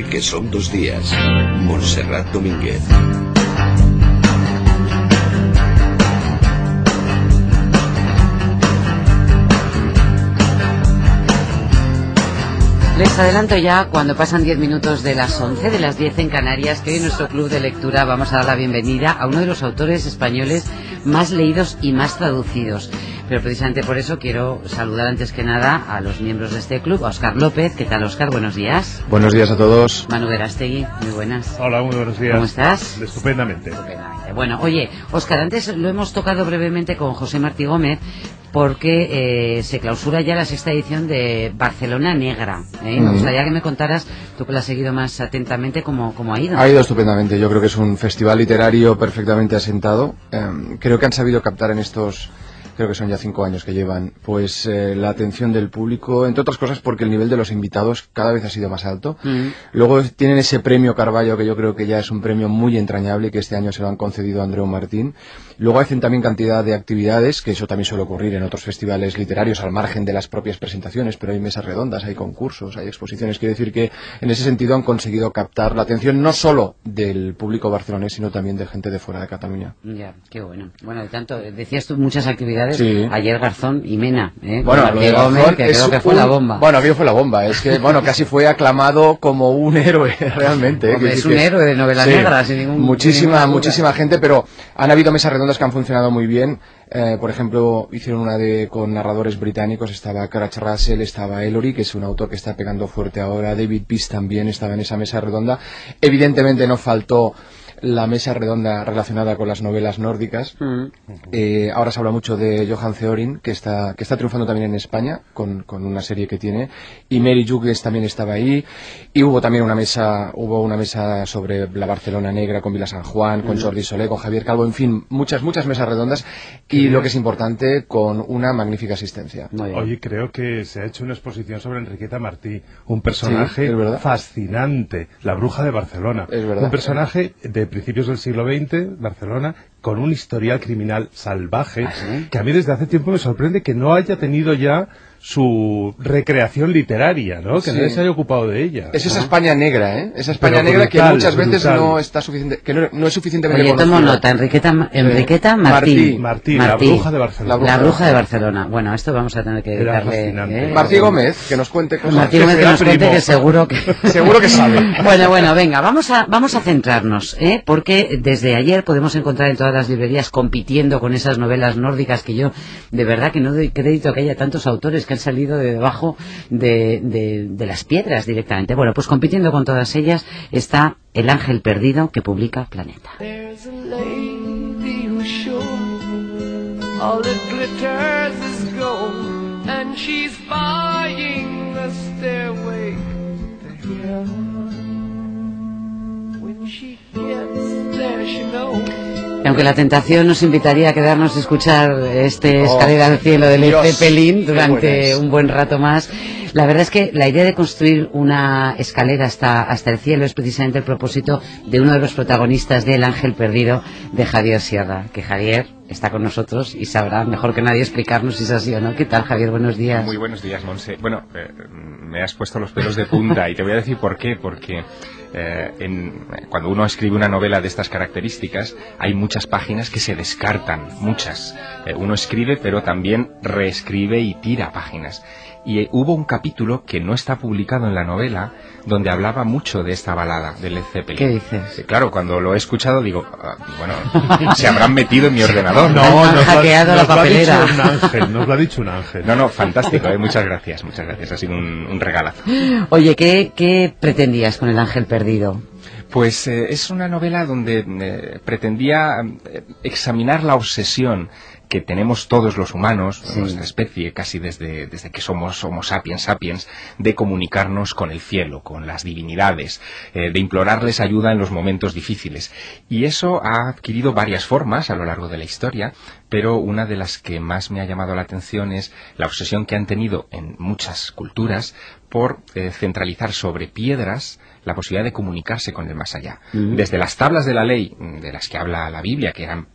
que son dos días. Montserrat Domínguez. Les adelanto ya cuando pasan 10 minutos de las 11, de las 10 en Canarias, que hoy en nuestro club de lectura vamos a dar la bienvenida a uno de los autores españoles más leídos y más traducidos. Pero precisamente por eso quiero saludar antes que nada a los miembros de este club, a Oscar López. ¿Qué tal, Oscar? Buenos días. Buenos días a todos. Manu Verastegui, muy buenas. Hola, muy buenos días. ¿Cómo estás? Estupendamente. Estupendamente. Bueno, oye, Oscar, antes lo hemos tocado brevemente con José Martí Gómez porque eh, se clausura ya la sexta edición de Barcelona Negra. ¿eh? Me gustaría que me contaras, tú que la has seguido más atentamente, cómo, cómo ha ido. Ha ido estupendamente. Yo creo que es un festival literario perfectamente asentado. Em, creo que han sabido captar en estos, creo que son ya cinco años que llevan, pues eh, la atención del público, entre otras cosas porque el nivel de los invitados cada vez ha sido más alto. Mm. Luego tienen ese premio Carballo que yo creo que ya es un premio muy entrañable que este año se lo han concedido a Andreu Martín. Luego hacen también cantidad de actividades, que eso también suele ocurrir en otros festivales literarios al margen de las propias presentaciones, pero hay mesas redondas, hay concursos, hay exposiciones. Quiero decir que en ese sentido han conseguido captar la atención no solo del público barcelonés, sino también de gente de fuera de Cataluña. Ya, qué bueno. Bueno, de tanto, decías tú muchas actividades. Sí. Ayer Garzón y Mena, ¿eh? Bueno, lo de Gómez, que creo que fue un- la bomba. Bueno, aquello fue la bomba. Es que, bueno, casi fue aclamado como un héroe, realmente. ¿eh? Hombre, es un que- héroe de novela Sí. negra, sin ningún Muchísima, muchísima gente, pero han habido mesas redondas que han funcionado muy bien. Eh, por ejemplo, hicieron una de con narradores británicos, estaba Cratch Russell, estaba Ellery, que es un autor que está pegando fuerte ahora, David Peace también estaba en esa mesa redonda. Evidentemente no faltó la mesa redonda relacionada con las novelas nórdicas. Mm. Eh, ahora se habla mucho de Johan Theorin, que está, que está triunfando también en España con, con una serie que tiene. Y Mary Jugges también estaba ahí. Y hubo también una mesa, hubo una mesa sobre la Barcelona Negra con Vila San Juan, con Jordi Solé, con Javier Calvo, en fin, muchas, muchas mesas redondas. Y lo que es importante, con una magnífica asistencia. Hoy creo que se ha hecho una exposición sobre Enriqueta Martí, un personaje verdad. fascinante, la bruja de Barcelona. Es verdad. Un personaje de principios del siglo XX, Barcelona, con un historial criminal salvaje, ¿Ah, sí? que a mí desde hace tiempo me sorprende que no haya tenido ya su recreación literaria, ¿no? Que Sí. nadie se haya ocupado de ella. Es esa España negra, ¿eh? Esa España Pero negra que brutal, muchas veces brutal. no está suficiente, que no, no es suficientemente Oye, tomo nota, Enriqueta, Enriqueta Martí. Martín. Martí, la bruja de Barcelona. La La bruja de Barcelona. Bueno, esto vamos a tener que fascinante. ¿eh? Martí Gómez, que nos cuente cosas. Martí Gómez que nos cuente que seguro que... Seguro que sabe. Bueno, bueno, venga, vamos a, vamos a centrarnos, ¿eh? porque desde ayer podemos encontrar en todas las librerías compitiendo con esas novelas nórdicas que yo de verdad que no doy crédito que haya tantos autores que han salido de debajo de, las piedras directamente. Bueno, pues compitiendo con todas ellas está El Ángel Perdido que publica Planeta. Aunque la tentación nos invitaría a quedarnos a escuchar este escalera al cielo de Led Zeppelin durante un buen rato más, la verdad es que la idea de construir una escalera hasta, hasta el cielo es precisamente el propósito de uno de los protagonistas de El Ángel Perdido de Javier Sierra, que Javier está con nosotros y sabrá mejor que nadie explicarnos si es así o no. ¿Qué tal, Javier? Buenos días. Muy buenos días, Monse. Bueno, eh, me has puesto los pelos de punta y te voy a decir por qué. Porque eh, en- cuando uno escribe una novela de estas características, hay muchas páginas que se descartan, muchas. Eh, uno escribe, pero también reescribe y tira páginas. Y eh, hubo un capítulo que no está publicado en la novela donde hablaba mucho de esta balada de Led Zeppelin. ¿Qué dices? Eh, Claro, cuando lo he escuchado digo, ah, bueno, se habrán metido en mi ordenador. No, han nos lo ha- hackeado la nos lo ha dicho un ángel, nos lo ha dicho un ángel. No, no, fantástico, eh, muchas gracias, muchas gracias, ha sido un, un regalazo. Oye, ¿qué, ¿qué pretendías con El Ángel Perdido? Pues eh, es una novela donde eh, pretendía eh, examinar la obsesión que tenemos todos los humanos, Sí. nuestra especie, casi desde, desde que somos Homo sapiens sapiens, de comunicarnos con el cielo, con las divinidades, eh, de implorarles ayuda en los momentos difíciles. Y eso ha adquirido varias formas a lo largo de la historia, pero una de las que más me ha llamado la atención es la obsesión que han tenido en muchas culturas por eh, centralizar sobre piedras la posibilidad de comunicarse con el más allá. Desde las tablas de la ley, mm, de las que habla la Biblia, que eran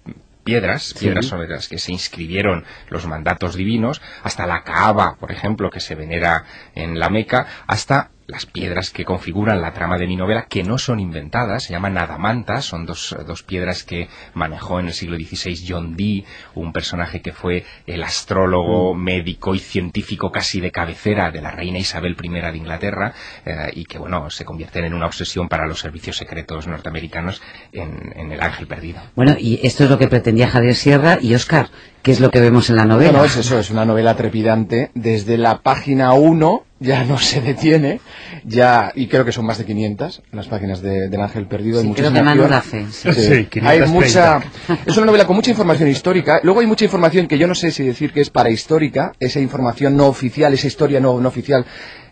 piedras, piedras sobre las que se inscribieron los mandatos divinos, hasta la Kaaba, por ejemplo, que se venera en la Meca, hasta las piedras que configuran la trama de mi novela, que no son inventadas, se llaman adamantas, son dos, dos piedras que manejó en el siglo XVI John Dee, un personaje que fue el astrólogo, médico y científico casi de cabecera de la reina Isabel I de Inglaterra, eh, y que, bueno, se convierten en una obsesión para los servicios secretos norteamericanos en, en El Ángel Perdido. Bueno, y esto es lo que pretendía Javier Sierra y Oscar, que es lo que vemos en la novela. No, no, es eso, es una novela trepidante. Desde la página 1 ya no se detiene, ya, y creo que son más de 500 las páginas de, del Ángel Perdido. Sí, hay creo muchísima que Manu acción. la hace. sí. Sí, hay 530. mucha es una novela con mucha información histórica luego hay mucha información que yo no sé si decir que es parahistórica esa información no oficial esa historia no, no oficial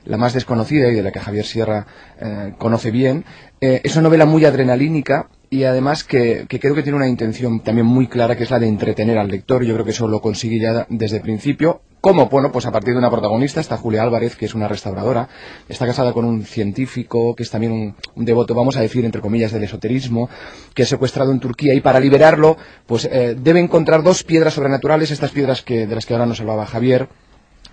la más desconocida y de la que Javier Sierra eh, conoce bien Eh, es una novela muy adrenalínica y además que, creo que tiene una intención también muy clara que es la de entretener al lector. Yo creo que eso lo consigue ya desde el principio. ¿Cómo? Bueno, pues a partir de una protagonista está Julia Álvarez, que es una restauradora, está casada con un científico, que es también un, un devoto, vamos a decir, entre comillas, del esoterismo, que es secuestrado en Turquía. Y para liberarlo, pues eh, debe encontrar dos piedras sobrenaturales, estas piedras que, de las que ahora nos hablaba Javier,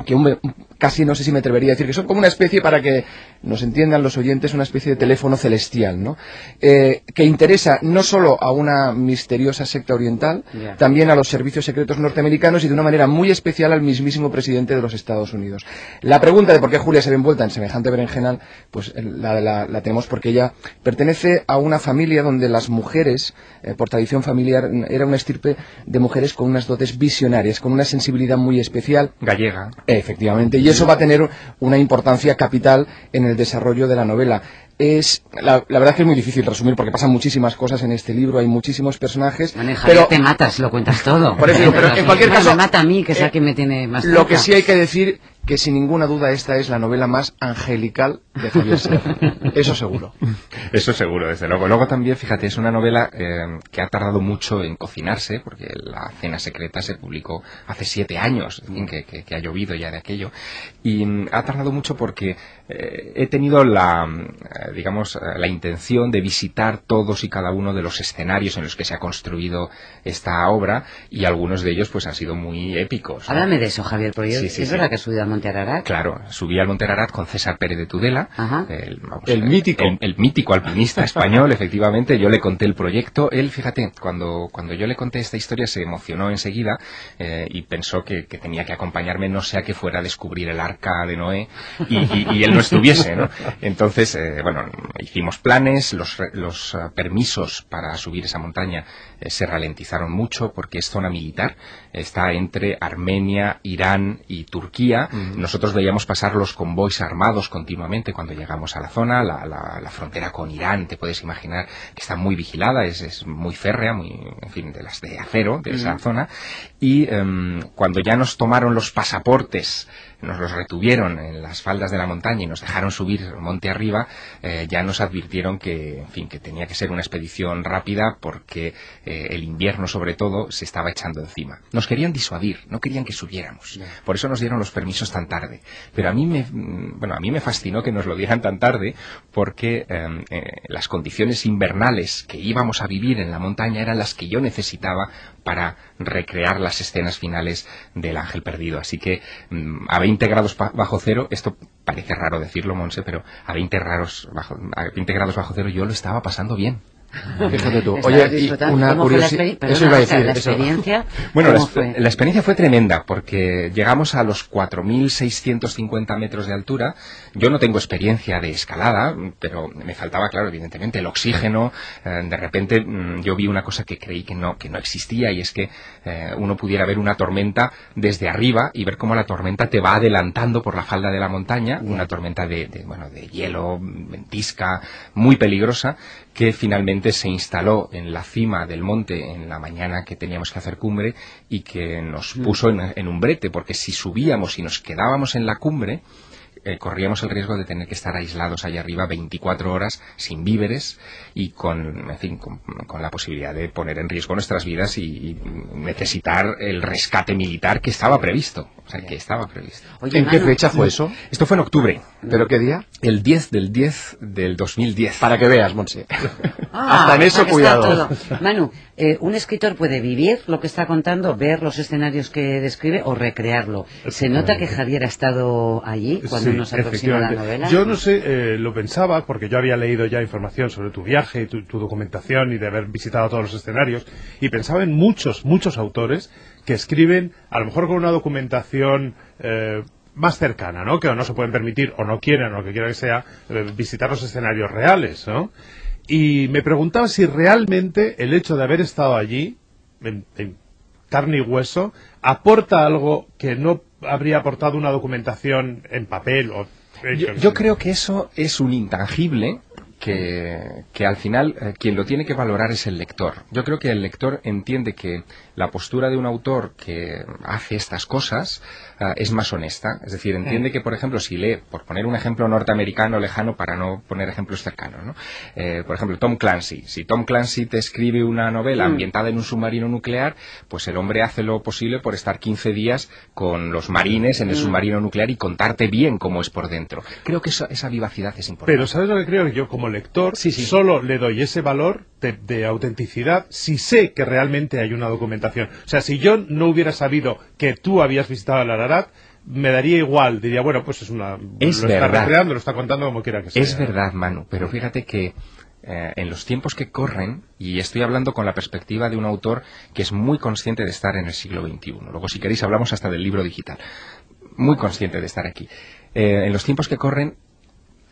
que un- casi no sé si me atrevería a decir que son como una especie para que nos entiendan los oyentes una especie de teléfono celestial no Eh, que interesa no solo a una misteriosa secta oriental también a los servicios secretos norteamericanos y de una manera muy especial al mismísimo presidente de los Estados Unidos. La pregunta de por qué Julia se ve envuelta en semejante berenjenal pues eh, la, la- la tenemos porque ella pertenece a una familia donde las mujeres eh, por tradición familiar era una estirpe de mujeres con unas dotes visionarias con una sensibilidad muy especial. Gallega. Efectivamente, y eso va a tener una importancia capital en el desarrollo de la novela. Es, la, la verdad que es muy difícil resumir porque pasan muchísimas cosas en este libro, hay muchísimos personajes, Bueno, Javier, pero te matas, lo cuentas todo. Por eso pero en cualquier caso, me mata a mí, que es eh, el me tiene más lo que sí hay que decir que sin ninguna duda esta es la novela más angelical de Javier Sierra. Eso seguro. Eso seguro, desde luego. Luego también, fíjate, es una novela eh, que ha tardado mucho en cocinarse, porque La Cena Secreta se publicó hace siete años, en que, que- que ha llovido ya de aquello. Y mm, ha tardado mucho porque eh, he tenido la, eh, digamos, la intención de visitar todos y cada uno de los escenarios en los que se ha construido esta obra, y algunos de ellos pues han sido muy épicos. ¿no? Háblame de eso, Javier, porque yo- Sí, sí, es sí. verdad que has subido al Monte Ararat. Claro, subí al Monte Ararat con César Pérez de Tudela, el, vamos, El mítico. el, el mítico alpinista español, efectivamente. Yo le conté el proyecto. Él, fíjate, cuando, cuando yo le conté esta historia se emocionó enseguida eh, y pensó que, que tenía que acompañarme, no sea que fuera a descubrir el arca de Noé y, y- y él no estuviese, ¿no? Entonces, eh, bueno, hicimos planes, los, re- los ah, permisos para subir esa montaña eh, se ralentizaron mucho porque es zona militar, está entre Armenia, Irán y Turquía. Nosotros veíamos pasar los convoys armados continuamente cuando llegamos a la zona, la, la- la frontera con Irán, te puedes imaginar que está muy vigilada, es, es muy férrea, muy, en fin, de las de acero de esa zona. Y em, cuando ya nos tomaron los pasaportes, nos los retuvieron en las faldas de la montaña y nos dejaron subir monte arriba, eh, ya nos advirtieron que, en fin, que tenía que ser una expedición rápida porque eh, el invierno sobre todo se estaba echando encima. Nos querían disuadir, no querían que subiéramos. Por eso nos dieron los permisos tan tarde. Pero a mí me, bueno, a mí me fascinó que nos lo dieran tan tarde porque eh, eh, las condiciones invernales que íbamos a vivir en la montaña eran las que yo necesitaba para recrear las escenas finales del Ángel Perdido. Así que mm, a 20 grados bajo cero, esto parece raro decirlo, Monse, pero a 20 grados bajo, a 20 grados bajo cero yo lo estaba pasando bien. Fíjate tú. Oye, y una ¿Cómo fue la, curiosidad. Eso iba a decir. la eso. experiencia? Bueno, la, la experiencia fue tremenda porque llegamos a los 4.650 metros de altura. Yo no tengo experiencia de escalada, pero me faltaba, claro, evidentemente, el oxígeno. Eh, de repente mm, yo vi una cosa que creí que no, que no existía y es que eh, uno pudiera ver una tormenta desde arriba y ver cómo la tormenta te va adelantando por la falda de la montaña, una tormenta de, de, bueno, de hielo, ventisca, muy peligrosa, que finalmente se instaló en la cima del monte en la mañana que teníamos que hacer cumbre y que nos puso en, en un brete, porque si subíamos y nos quedábamos en la cumbre, eh, corríamos el riesgo de tener que estar aislados allá arriba 24 horas sin víveres y con, en fin, con, con la posibilidad de poner en riesgo nuestras vidas y, y necesitar el rescate militar que estaba previsto. O sea, que estaba previsto. Oye, ¿En qué fecha fue eso? Esto fue en octubre, ¿Pero qué día? el 10 del 10 del 2010. Para que veas, Monse. Ah, Hasta en eso, cuidado. Manu, eh, un escritor puede vivir lo que está contando, ver los escenarios que describe o recrearlo. ¿Se nota que Javier ha estado allí cuando Sí, nos aproxima la novela? Yo no sé, eh, lo pensaba porque yo había leído ya información sobre tu viaje, tu, tu documentación y de haber visitado todos los escenarios y pensaba en muchos, muchos autores que escriben a lo mejor con una documentación eh, más cercana, ¿no? Que o no se pueden permitir o no quieren o lo que quiera que sea eh, visitar los escenarios reales, ¿no? Y me preguntaba si realmente el hecho de haber estado allí, en, en carne y hueso, aporta algo que no habría aportado una documentación en papel o... Yo, yo creo que eso es un intangible que, que al final eh, quien lo tiene que valorar es el lector. Yo creo que el lector entiende que la postura de un autor que hace estas cosas eh, es más honesta. Es decir, entiende que, por ejemplo, si lee, por poner un ejemplo norteamericano lejano para no poner ejemplos cercanos, ¿no? Eh, por ejemplo, Tom Clancy. Si Tom Clancy te escribe una novela ambientada en un submarino nuclear, pues el hombre hace lo posible por estar 15 días con los marines en el submarino nuclear y contarte bien cómo es por dentro. Creo que eso- esa vivacidad es importante. Pero ¿sabes lo que creo? Que yo como lector Sí, sí. solo le doy ese valor de, de autenticidad si sé que realmente hay una documentación. O sea, si yo no hubiera sabido que tú habías visitado el Ararat, me daría igual. Diría, bueno, pues es una... Es lo está verdad. recreando, lo está contando como quiera que sea. Es verdad, Manu, pero fíjate que eh, en los tiempos que corren, y estoy hablando con la perspectiva de un autor que es muy consciente de estar en el siglo XXI. Luego, si queréis, hablamos hasta del libro digital. Muy consciente de estar aquí. Eh, en los tiempos que corren,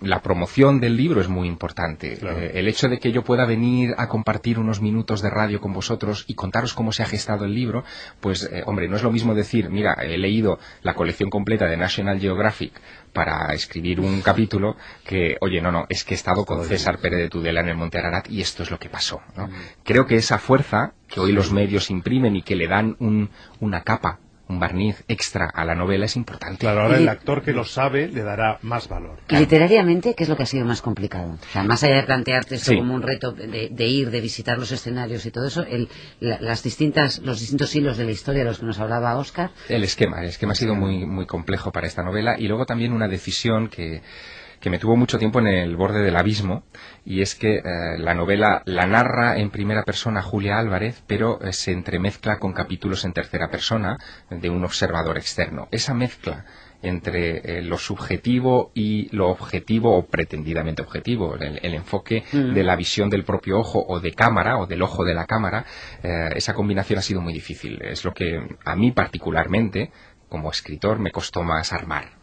la promoción del libro es muy importante. Claro. Eh, el hecho de que yo pueda venir a compartir unos minutos de radio con vosotros y contaros cómo se ha gestado el libro, pues, eh, hombre, no es lo mismo decir, mira, he leído la colección completa de National Geographic para escribir un capítulo que, oye, no, no, es que he estado con César Pérez de Tudela en el Monte Ararat y esto es lo que pasó. ¿no? Creo que esa fuerza que hoy los medios imprimen y que le dan un- una capa, un barniz extra a la novela es importante. Claro, ahora Y- el actor que lo sabe le dará más valor. Literariamente, ¿qué es lo que ha sido más complicado? O sea, más allá de plantearte esto Sí. como un reto de, de ir, de visitar los escenarios y todo eso, el, la- las distintas, los distintos hilos de la historia de los que nos hablaba Oscar, El esquema, el esquema ha sido muy, muy complejo para esta novela y luego también una decisión que, que me tuvo mucho tiempo en el borde del abismo y es que eh, la novela la narra en primera persona Julia Álvarez pero eh, se entremezcla con capítulos en tercera persona de un observador externo. Esa mezcla entre eh, lo subjetivo y lo objetivo o pretendidamente objetivo, el, el enfoque de la visión del propio ojo o de cámara o del ojo de la cámara, eh, esa combinación ha sido muy difícil. Es lo que a mí particularmente, como escritor, me costó más armar.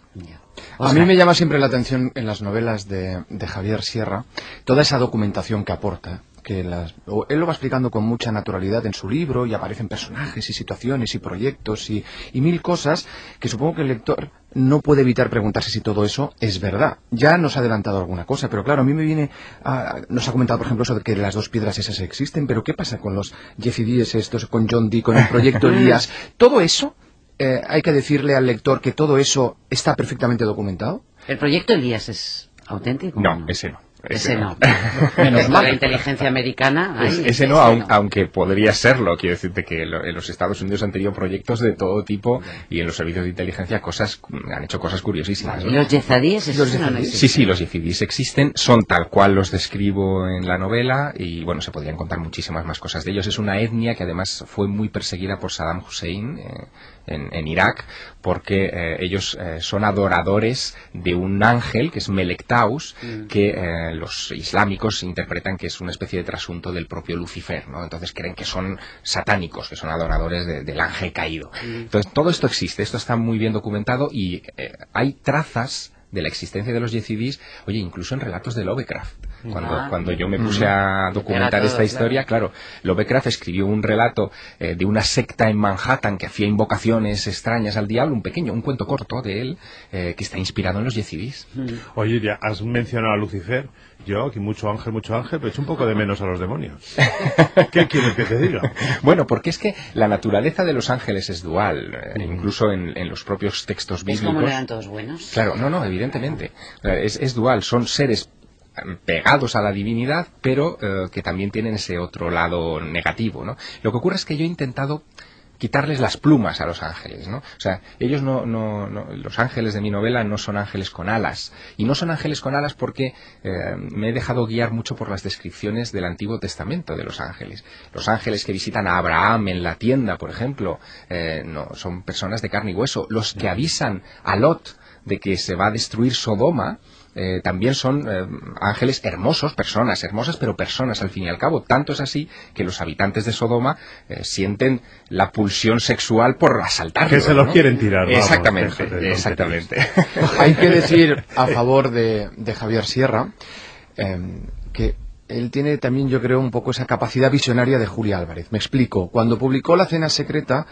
A mí me llama siempre la atención en las novelas de, de Javier Sierra toda esa documentación que aporta. Que las, él lo va explicando con mucha naturalidad en su libro y aparecen personajes y situaciones y proyectos y, y mil cosas que supongo que el lector no puede evitar preguntarse si todo eso es verdad. Ya nos ha adelantado alguna cosa, pero claro, a mí me viene... a- nos ha comentado, por ejemplo, eso de que las dos piedras esas existen, pero ¿qué pasa con los Jeffy Díez estos, con John Dee, con el proyecto Elías? ¿Todo eso eh, hay que decirle al lector que todo eso está perfectamente documentado? el proyecto Elías es auténtico. o No, ese no. Ese no. Menos La mal. inteligencia americana. Es- ay, ese no, aun- aunque podría serlo. Quiero decirte que lo- en los Estados Unidos han tenido proyectos de todo tipo y en los servicios de inteligencia cosas han hecho cosas curiosísimas. ¿Y ¿no? los yezadíes? Los no, no yezadíes. Sí, existen. sí, los yezidís existen, son tal cual los describo en la novela y bueno, se podrían contar muchísimas más cosas de ellos. Es una etnia que además fue muy perseguida por Saddam Hussein eh, en, en Irak porque eh, ellos eh, son adoradores de un ángel que es Melektaus que eh, los islámicos interpretan que es una especie de trasunto del propio Lucifer, ¿no? Entonces creen que son satánicos, que son adoradores de- del ángel caído. Entonces todo esto existe, esto está muy bien documentado y hay trazas de la existencia de los yezidís, oye, incluso en relatos de Lovecraft. Cuando, Ah. cuando yo me puse a documentar todo, esta historia, claro, Lovecraft escribió un relato eh, de una secta en Manhattan que hacía invocaciones extrañas al diablo, un pequeño, un cuento corto de él, eh, que está inspirado en los yezidís. Oye, ya has mencionado a Lucifer. Yo, aquí mucho ángel, mucho ángel, pero echo un poco de menos a los demonios. ¿Qué quieres que te diga? Bueno, porque es que la naturaleza de los ángeles es dual, eh, incluso en, en los propios textos Es bíblicos. como no eran todos buenos. Claro, no, no, evidentemente. Es, es dual, son seres pegados a la divinidad, pero eh, que también tienen ese otro lado negativo, ¿no? Lo que ocurre es que yo he intentado quitarles las plumas a los ángeles, ¿no? O sea, ellos no, no, no- los ángeles de mi novela no son ángeles con alas. Y no son ángeles con alas porque eh, me he dejado guiar mucho por las descripciones del Antiguo Testamento de los ángeles. Los ángeles que visitan a Abraham en la tienda, por ejemplo, eh, no, son personas de carne y hueso. Los que avisan a Lot de que se va a destruir Sodoma, eh, también son eh, ángeles hermosos, personas hermosas, pero personas al fin y al cabo. Tanto es así que los habitantes de Sodoma eh, sienten la pulsión sexual por asaltarlos. Que se los ¿no? quieren tirar, vamos, Exactamente, exactamente. Hay que decir a favor de, de Javier Sierra eh, que él tiene también, yo creo, un poco esa capacidad visionaria de Julia Álvarez. Me explico. Cuando publicó La Cena Secreta,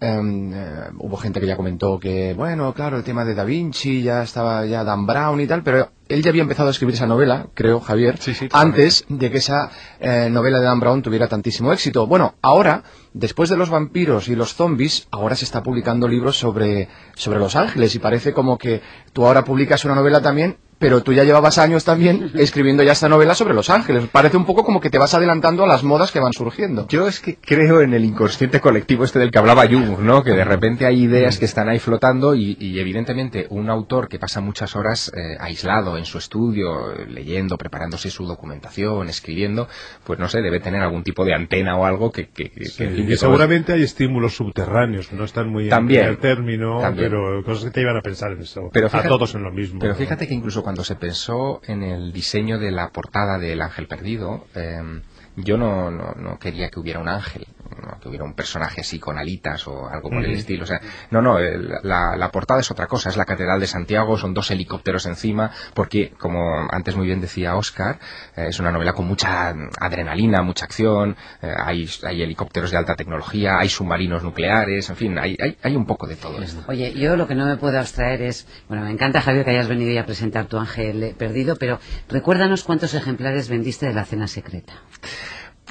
eh, eh, hubo gente que ya comentó que, bueno, claro, el tema de Da Vinci, ya estaba ya Dan Brown y tal, pero él ya había empezado a escribir esa novela, creo, Javier, Sí, sí, totalmente. antes de que esa eh, novela de Dan Brown tuviera tantísimo éxito. Bueno, ahora, después de los vampiros y los zombies, ahora se está publicando libros sobre, sobre los ángeles y parece como que tú ahora publicas una novela también, pero tú ya llevabas años también escribiendo ya esta novela sobre los ángeles. Parece un poco como que te vas adelantando a las modas que van surgiendo. Yo es que creo en el inconsciente colectivo este del que hablaba Jung, ¿no? Que de repente hay ideas que están ahí flotando y, y evidentemente un autor que pasa muchas horas eh, aislado en su estudio, leyendo, preparándose su documentación, escribiendo, pues no sé, debe tener algún tipo de antena o algo que... que, que- Sí, que- y que seguramente hay estímulos subterráneos no están muy También, en el término, también. pero cosas que te iban a pensar en eso. Pero a todos en lo mismo. Pero ¿no? fíjate que incluso cuando se pensó en el diseño de la portada del Ángel Perdido, eh, yo no, no, no quería que hubiera un ángel, no, que hubiera un personaje así con alitas o algo por el estilo. O sea, no, no, el- la, la portada es otra cosa, es la Catedral de Santiago, son dos helicópteros encima, porque, como antes muy bien decía Oscar, eh, es una novela con mucha adrenalina, mucha acción, eh, hay, hay helicópteros de alta tecnología, hay submarinos nucleares, en fin, hay, hay, hay un poco de todo esto. Oye, yo lo que no me puedo abstraer es, bueno, me encanta Javier que hayas venido ya a presentar tu ángel eh, perdido, pero recuérdanos cuántos ejemplares vendiste de la cena secreta.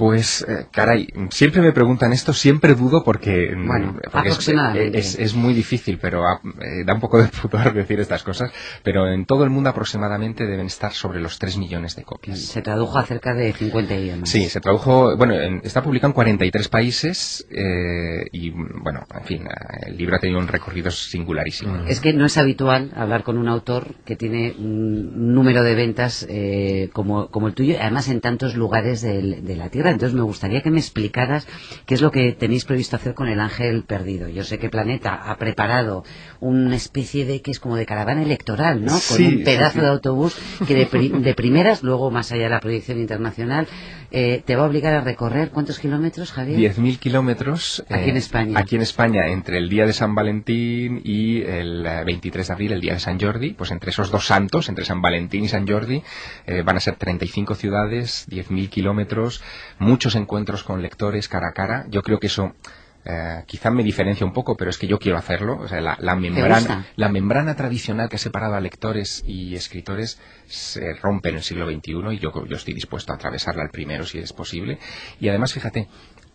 Pues, eh, caray, siempre me preguntan esto, siempre dudo porque, mm, Bueno, porque es, aproximadamente. es- es muy difícil, pero ah, eh, da un poco de pudor decir estas cosas, pero en todo el mundo aproximadamente deben estar sobre los 3 millones de copias. Se tradujo a cerca de 50 idiomas. Sí, se tradujo, bueno, en- está publicado en 43 países eh, y, bueno, en fin, eh, el libro ha tenido un recorrido singularísimo. Es que no es habitual hablar con un autor que tiene un número de ventas eh, como, como el tuyo, además en tantos lugares de la Tierra. Entonces me gustaría que me explicaras qué es lo que tenéis previsto hacer con el Ángel Perdido. Yo sé que Planeta ha preparado una especie de que es como de caravana electoral, ¿no? Con Sí, un sí, pedazo sí. de autobús que de, pri- de primeras, luego más allá de la proyección internacional, eh, te va a obligar a recorrer cuántos kilómetros, Javier? 10.000 kilómetros Aquí en España. aquí en España, entre el día de San Valentín y el eh, 23 de abril, el día de San Jordi, pues entre esos dos santos, entre San Valentín y San Jordi, eh, van a ser 35 ciudades, 10.000 kilómetros, muchos encuentros con lectores cara a cara. Yo creo que eso eh, quizá me diferencia un poco, pero es que yo quiero hacerlo. O sea, la, membrana, la membrana tradicional que ha separado a lectores y escritores se rompe en el siglo XXI y yo, yo estoy dispuesto a atravesarla el primero si es posible. Y además, fíjate,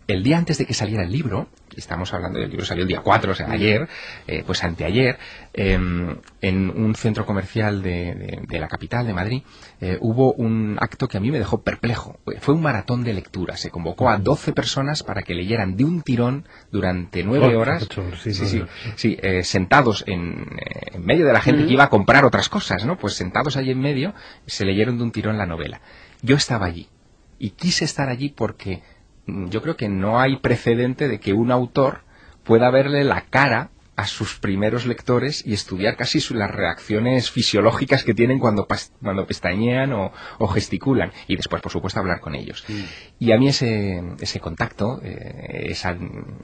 el día antes de que saliera el libro, estamos hablando del libro, salió el día 4, o sea, ayer, eh, pues anteayer, em, en un centro comercial de, de- de la capital, de Madrid, eh, hubo un acto que a mí me dejó perplejo. Fue un maratón de lectura. Se convocó a 12 personas para que leyeran de un tirón durante nueve Oh, horas, qué chulo, sí, sí, eh, sentados en, eh, en medio de la gente que iba a comprar otras cosas, ¿no? Pues sentados allí en medio, se leyeron de un tirón la novela. Yo estaba allí y quise estar allí porque yo creo que no hay precedente de que un autor pueda verle la cara a sus primeros lectores y estudiar casi las reacciones fisiológicas que tienen cuando, cuando pestañean o, o gesticulan y después por supuesto hablar con ellos y a mí ese, ese contacto eh, esa,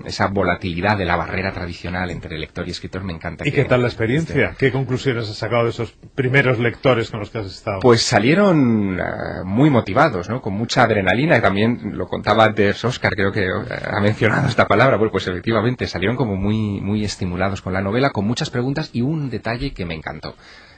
esa volatilidad de la barrera tradicional entre lector y escritor me encanta ¿Y que- qué tal la experiencia? ¿Qué conclusiones has sacado de esos primeros lectores con los que has estado? Pues salieron eh, muy motivados, ¿no? Con mucha adrenalina. y También lo contaba antes Oscar, creo que eh, ha mencionado esta palabra. Bueno, pues efectivamente salieron como muy, muy estimulados con la novela, con muchas preguntas y un detalle que me encantó.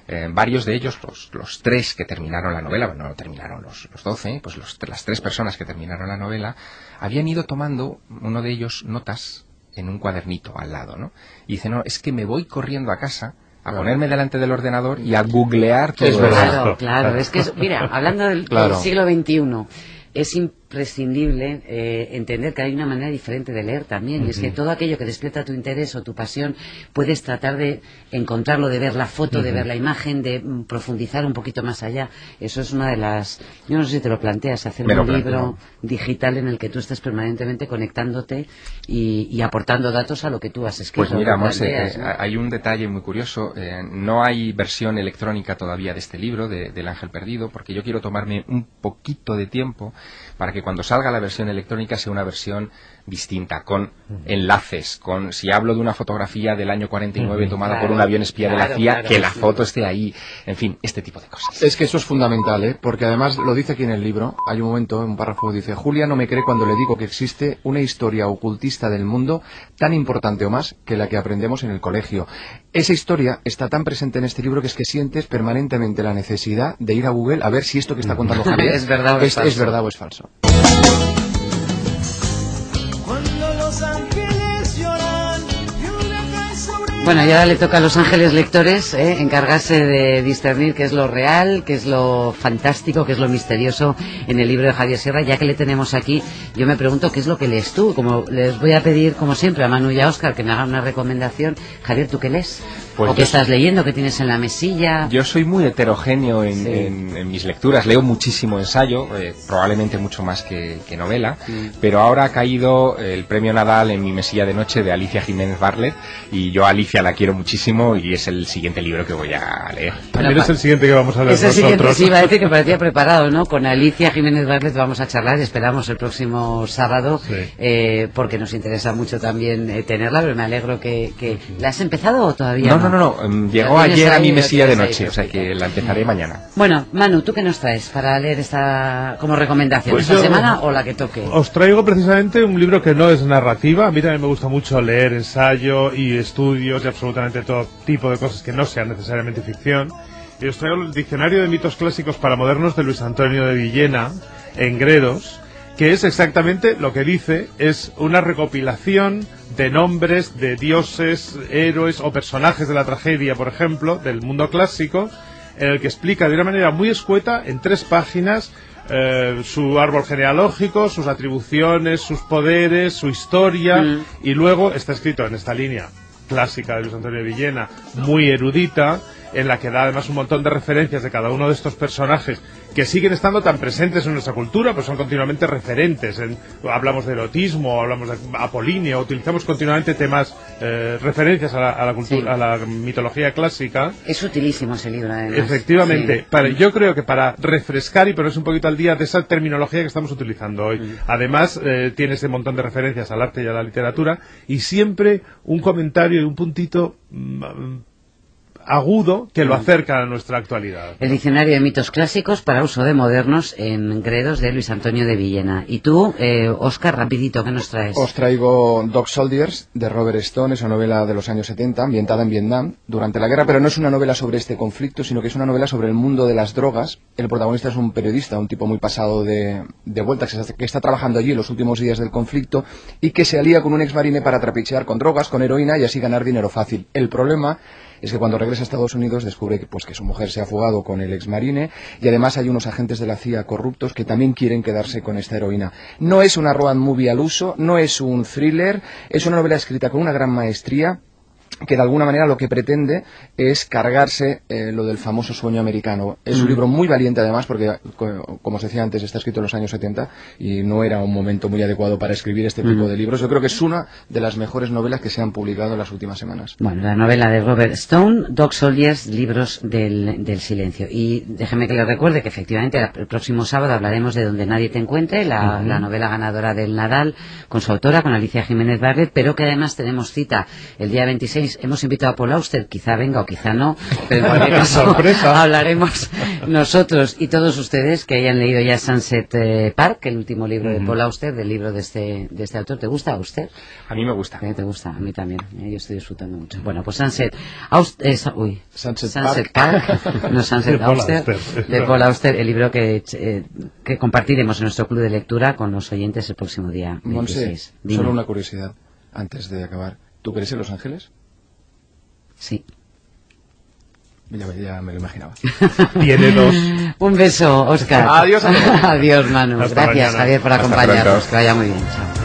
Eh, varios de ellos, los, los tres que terminaron la novela, bueno, no terminaron los, los doce, pues los- las tres personas que terminaron la novela, habían ido tomando, uno de ellos, notas en un cuadernito al lado, ¿no? Y dice, no, es que me voy corriendo a casa a ponerme delante del ordenador y a googlear todo Es. Claro, claro. Es que, es- mira, hablando del, Claro. del siglo XXI, es prescindible eh, entender que hay una manera diferente de leer también. Y es que todo aquello que despierta tu interés o tu pasión, puedes tratar de encontrarlo, de ver la foto, de ver la imagen, de mm, profundizar un poquito más allá. Eso es una de las... Yo no sé si te lo planteas, hacer lo un planteo. libro digital en el que tú estés permanentemente conectándote y, y aportando datos a lo que tú has escrito. Pues mira, Monse, eh, ¿no? hay un detalle muy curioso. eh, no hay versión electrónica todavía de este libro, de- del Ángel Perdido, porque yo quiero tomarme un poquito de tiempo para que cuando salga la versión electrónica sea una versión distinta, con enlaces, con si hablo de una fotografía del año 49 tomada por Claro, un avión espía de la claro, CIA, claro, que la sí. foto esté ahí, en fin, este tipo de cosas. Es que eso es fundamental, ¿eh? porque además lo dice aquí en el libro. Hay un momento, en un párrafo, dice: Julia no me cree cuando le digo que existe una historia ocultista del mundo tan importante o más que la que aprendemos en el colegio. Esa historia está tan presente en este libro que es que sientes permanentemente la necesidad de ir a Google a ver si esto que está contando Javier Es verdad o es es, falso. es verdad o es falso. Bueno, y ahora le toca a los ángeles lectores ¿eh? encargarse de discernir qué es lo real, qué es lo fantástico, qué es lo misterioso en el libro de Javier Sierra. Ya que le tenemos aquí, yo me pregunto qué es lo que lees tú. Como les voy a pedir, como siempre, a Manu y a Óscar que me hagan una recomendación. Javier, ¿tú qué lees? Pues ¿O qué yo- estás leyendo? ¿Qué tienes en la mesilla? Yo soy muy heterogéneo en, Sí. en- en mis lecturas, leo muchísimo ensayo, eh, probablemente mucho más que, que novela, pero ahora ha caído el premio Nadal en mi mesilla de noche de Alicia Jiménez Barlet y yo a Alicia la quiero muchísimo y es el siguiente libro que voy a leer. También es el siguiente que vamos a leer Ese siguiente nosotros. sí iba a decir que parecía preparado, ¿no? Con Alicia Jiménez Barlet vamos a charlar, esperamos el próximo sábado, Sí. eh, porque nos interesa mucho también eh, tenerla, pero me alegro que, que... ¿La has empezado o todavía No, no? No, no, no, em, llegó ayer a mi la mesilla de ahí, noche, o sea que la empezaré mañana. Bueno, Manu, ¿tú qué nos traes para leer esta como recomendación? Pues ¿Esta yo- semana o la que toque? Os traigo precisamente un libro que no es narrativa. A mí también me gusta mucho leer ensayo y estudios y absolutamente todo tipo de cosas que no sean necesariamente ficción. Y os traigo el Diccionario de Mitos Clásicos para Modernos de Luis Antonio de Villena, en Gredos, que es exactamente lo que dice, es una recopilación de nombres de dioses, héroes o personajes de la tragedia, por ejemplo, del mundo clásico, en el que explica de una manera muy escueta, en tres páginas, eh, su árbol genealógico, sus atribuciones, sus poderes, su historia, Mm. y luego está escrito en esta línea clásica de Luis Antonio de Villena, muy erudita, en la que da además un montón de referencias de cada uno de estos personajes que siguen estando tan presentes en nuestra cultura, pues son continuamente referentes. En- hablamos de erotismo, hablamos de Apolinio, utilizamos continuamente temas, eh, referencias a la, a la cultura, Sí. a la mitología clásica. Es utilísimo ese libro, además. Efectivamente, Sí. para, yo creo que para refrescar y ponerse un poquito al día de esa terminología que estamos utilizando hoy. Además, eh, tiene ese montón de referencias al arte y a la literatura y siempre un comentario y un puntito mm, agudo que lo acerca a nuestra actualidad. El diccionario de mitos clásicos para uso de modernos en Gredos de Luis Antonio de Villena. Y tú, eh, Oscar, rapidito, ¿qué nos traes? Os traigo Dog Soldiers de Robert Stone, es una novela de los años 70, ambientada en Vietnam durante la guerra, pero no es una novela sobre este conflicto, sino que es una novela sobre el mundo de las drogas. El protagonista es un periodista, un tipo muy pasado de, de vuelta, que está, que está trabajando allí en los últimos días del conflicto y que se alía con un exmarine para trapichear con drogas, con heroína y así ganar dinero fácil. El problema es que cuando regresa a Estados Unidos descubre que, pues, que su mujer se ha fugado con el exmarine y además hay unos agentes de la CIA corruptos que también quieren quedarse con esta heroína. No es una road movie al uso, no es un thriller, es una novela escrita con una gran maestría que de alguna manera lo que pretende es cargarse eh, lo del famoso sueño americano. Es un libro muy valiente además porque, co- como os decía antes, está escrito en los años 70 y no era un momento muy adecuado para escribir este tipo de libros. Yo creo que es una de las mejores novelas que se han publicado en las últimas semanas. Bueno, la novela de Robert Stone, Dog Soldiers, Libros del, del Silencio. Y déjeme que le recuerde que efectivamente el próximo sábado hablaremos de Donde Nadie Te Encuentre, la, la novela ganadora del Nadal, con su autora, con Alicia Jiménez Barret, pero que además tenemos cita el día 26. Hemos invitado a Paul Auster, quizá venga o quizá no, pero en cualquier caso Sorpresa. hablaremos nosotros y todos ustedes que hayan leído ya Sunset eh, Park, el último libro de Paul Auster, del libro de este, de este autor. ¿Te gusta Auster? A mí me gusta. ¿Eh? ¿Te gusta? A mí también. Eh, Yo estoy disfrutando mucho. Bueno, pues Sunset... Eh, Sa- uy. Sunset Park. no Sunset De Paul Auster. Auster. De Paul Auster, el libro que, eh, que compartiremos en nuestro club de lectura con los oyentes el próximo día 26. Monse, solo una curiosidad antes de acabar. ¿Tú crees en Los Ángeles? Sí. Ya, ya me lo imaginaba. Tiene dos. Un beso, Oscar. Adiós, Manu. Adiós, Manu. Hasta Gracias, mañana. Javier, por acompañarnos. Que vaya muy bien. Chao.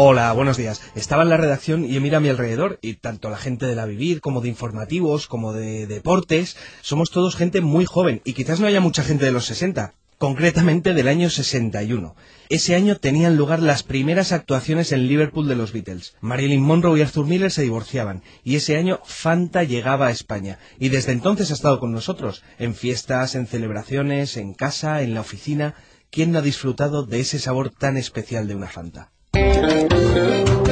Hola, buenos días. Estaba en la redacción y mira a mi alrededor y tanto la gente de la Vivir como de informativos como de deportes somos todos gente muy joven y quizás no haya mucha gente de los 60, concretamente del año 61. Ese año tenían lugar las primeras actuaciones en Liverpool de los Beatles. Marilyn Monroe y Arthur Miller se divorciaban y ese año Fanta llegaba a España y desde entonces ha estado con nosotros en fiestas, en celebraciones, en casa, en la oficina. ¿Quién no ha disfrutado de ese sabor tan especial de una Fanta? Thank you.